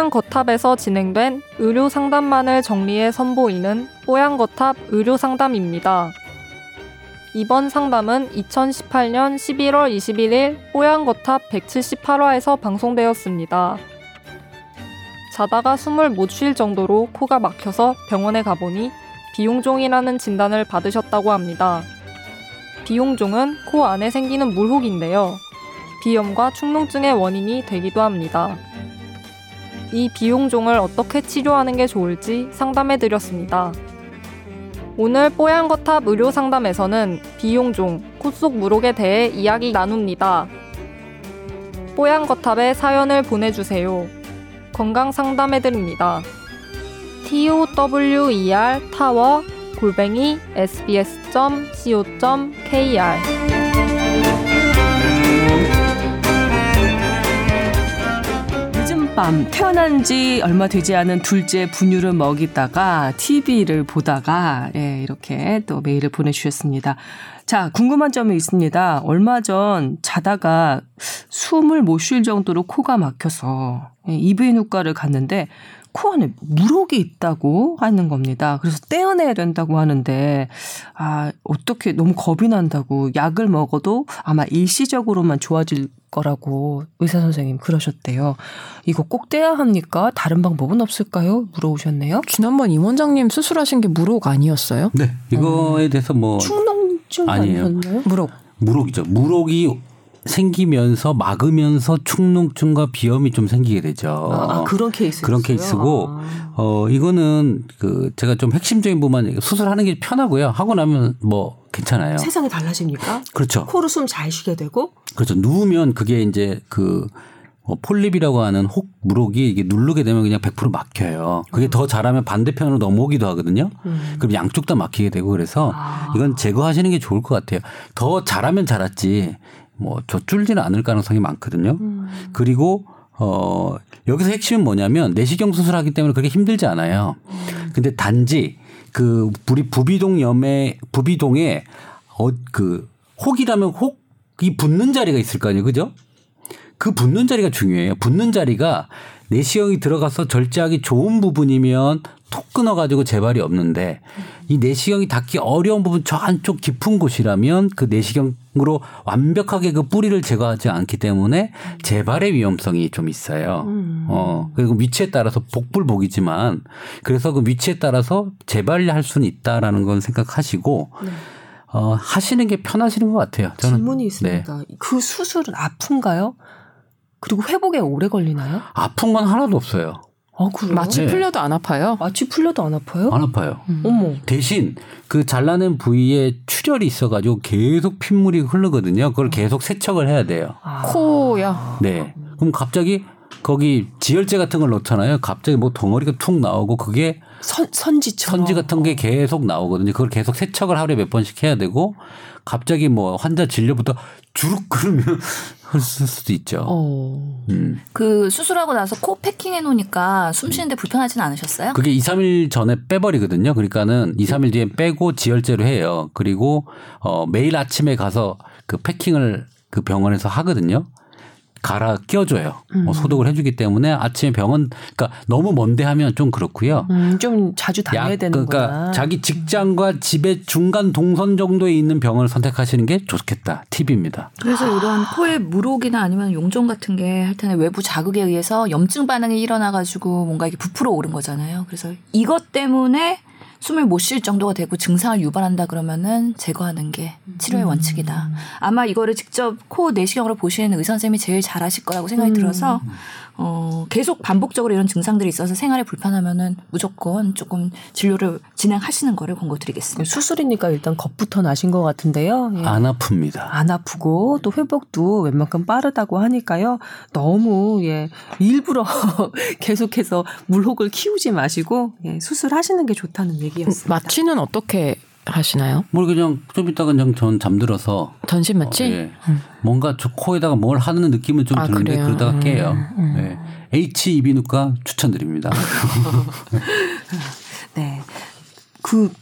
뽀양 거탑에서 진행된 의료 상담만을 정리해 선보이는 뽀양 거탑 의료 상담입니다. 이번 상담은 2018년 11월 21일 뽀양 거탑 178화에서 방송되었습니다. 자다가 숨을 못 쉴 정도로 코가 막혀서 병원에 가보니 비용종이라는 진단을 받으셨다고 합니다. 비용종은 코 안에 생기는 물혹인데요. 비염과 축농증의 원인이 되기도 합니다. 이 비용종을 어떻게 치료하는 게 좋을지 상담해 드렸습니다. 오늘 뽀얀거탑 의료 상담에서는 비용종, 콧속 물혹에 대해 이야기 나눕니다. 뽀얀거탑에 사연을 보내주세요. 건강 상담해 드립니다. tower 타워 골뱅이 sbs.co.kr 밤 태어난 지 얼마 되지 않은 둘째 분유를 먹이다가 TV를 보다가 예, 이렇게 또 메일을 보내주셨습니다. 자, 궁금한 점이 있습니다. 얼마 전 자다가 숨을 못 쉴 정도로 코가 막혀서 예, 이비인후과를 갔는데 코 안에 물혹이 있다고 하는 겁니다. 그래서 떼어내야 된다고 하는데, 아, 어떻게 너무 겁이 난다고 약을 먹어도 아마 일시적으로만 좋아질 거라고 의사 선생님 그러셨대요. 이거 꼭 떼야 합니까? 다른 방법은 없을까요? 물어보셨네요. 지난번 임 원장님 수술하신 게 무록 아니었어요? 네. 이거에 대해서 뭐 충농증 아니에요. 무록. 무록이죠. 무록이 생기면서 막으면서 축농증과 비염이 좀 생기게 되죠. 아, 아 그런 케이스 그런 케이스고 아. 어 이거는 그 제가 좀 핵심적인 부분만 수술하는 게 편하고요. 하고 나면 뭐 괜찮아요. 세상이 달라집니까? 그렇죠. 코로 숨 잘 쉬게 되고 그렇죠. 누우면 그게 이제 그 어, 폴립이라고 하는 혹 무록이 이게 누르게 되면 그냥 100% 막혀요. 그게 더 잘하면 반대편으로 넘어오기도 하거든요. 음. 그럼 양쪽 다 막히게 되고 그래서 아. 이건 제거하시는 게 좋을 것 같아요. 더 잘하면 잘했지 뭐 젖줄지는 않을 가능성이 많거든요. 음. 그리고 어 여기서 핵심은 뭐냐면 내시경 수술하기 때문에 그렇게 힘들지 않아요. 근데 단지 그 우리 부비동 염에 부비동에 어그 혹이라면 혹이 붙는 자리가 있을 거 아니에요. 그죠? 그 붙는 자리가 중요해요. 붙는 자리가 내시경이 들어가서 절제하기 좋은 부분이면 톡 끊어가지고 재발이 없는데 이 내시경이 닿기 어려운 부분 저 안쪽 깊은 곳이라면 그 내시경으로 완벽하게 그 뿌리를 제거하지 않기 때문에 재발의 위험성이 좀 있어요. 어, 그리고 위치에 따라서 복불복이지만 그래서 그 위치에 따라서 재발할 수는 있다라는 건 생각하시고 어, 하시는 게 편하시는 것 같아요. 저는. 질문이 네. 있습니다. 그 수술은 아픈가요? 그리고 회복에 오래 걸리나요? 아픈 건 하나도 없어요. 아 그래요? 마취 네. 풀려도 안 아파요? 마취 풀려도 안 아파요? 안 아파요. 어머. 대신 그 잘라낸 부위에 출혈이 있어가지고 계속 핏물이 흐르거든요. 그걸 계속 세척을 해야 돼요. 아. 코야. 네. 그럼 갑자기 거기 지혈제 같은 걸 넣잖아요. 갑자기 뭐 덩어리가 툭 나오고 그게 선 선지처럼 선지 같은 게 계속 나오거든요. 그걸 계속 세척을 하루에 몇 번씩 해야 되고 갑자기 뭐 환자 진료부터 주룩 끓으면 흘을 수도 있죠. 어. 음. 그 수술하고 나서 코 패킹 해 놓으니까 숨 쉬는데 불편하진 않으셨어요? 그게 2, 3일 전에 빼버리거든요. 그러니까는 2, 3일 뒤에 빼고 지혈제로 해요. 그리고 어 매일 아침에 가서 그 패킹을 그 병원에서 하거든요. 갈아 끼워줘요. 어, 소독을 해주기 때문에 아침에 병원 그러니까 너무 먼데 하면 좀 그렇고요. 음, 좀 자주 다녀야 약 되는구나. 그러니까 자기 직장과 집의 중간 동선 정도에 있는 병원을 선택하시는 게 좋겠다. 팁입니다. 그래서 이런 코에 물혹이나 아니면 용종 같은 게 하여튼 외부 자극에 의해서 염증 반응이 일어나가지고 뭔가 이게 부풀어 오른 거잖아요. 그래서 이것 때문에 숨을 못 쉴 정도가 되고 증상을 유발한다 그러면은 제거하는 게 치료의 원칙이다. 아마 이거를 직접 코 내시경으로 보시는 의사 선생님이 제일 잘하실 거라고 생각이 들어서 어, 계속 반복적으로 이런 증상들이 있어서 생활에 불편하면은 무조건 조금 진료를 진행하시는 거를 권고드리겠습니다. 수술이니까 일단 겁부터 나신 것 같은데요. 예. 안 아픕니다. 안 아프고 또 회복도 웬만큼 빠르다고 하니까요. 너무 예 일부러 계속해서 물혹을 키우지 마시고 예, 수술하시는 게 좋다는 얘기였습니다. 마취는 어떻게 하시나요? 뭘 그냥 좀 이따가 그냥 전 잠들어서 전신 마취? 어, 예. 뭔가 저 코에다가 뭘 하는 느낌은 좀 아, 드는데 그래요? 그러다가 음, 깨요. 예. H 이비인후과 추천드립니다. 네. 그,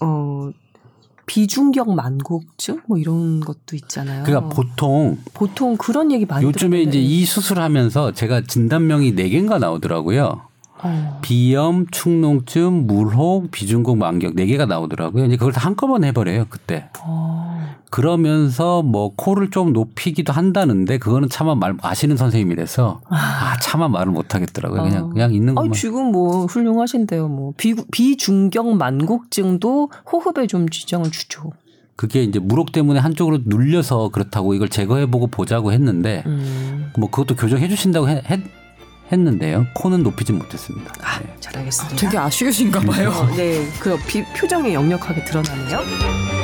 어, 비중격 만곡증 뭐 이런 것도 있잖아요. 그러니까 보통 보통 그런 얘기 많이 요즘에 들었는데. 이제 이 수술하면서 제가 진단명이 네 개인가 나오더라고요. 어. 비염, 축농증, 물혹, 비중곡, 만격 네 개가 나오더라고요. 이제 그걸 다 한꺼번에 해버려요 그때. 어. 그러면서 뭐 코를 좀 높이기도 한다는데 그거는 차마 말 아시는 선생님이라서 아 차마 말을 못 하겠더라고요. 그냥 어. 그냥 있는 아, 것만. 지금 뭐 훌륭하신데요. 뭐 비, 비중격 만곡증도 호흡에 좀 지장을 주죠. 그게 이제 무록 때문에 한쪽으로 눌려서 그렇다고 이걸 제거해보고 보자고 했는데 음. 뭐 그것도 교정해 주신다고 했, 했, 했는데요. 코는 높이진 못했습니다. 아, 네. 잘 알겠습니다. 되게 아쉬우신가 봐요. 네, 그 비- 표정이 역력하게 드러나네요.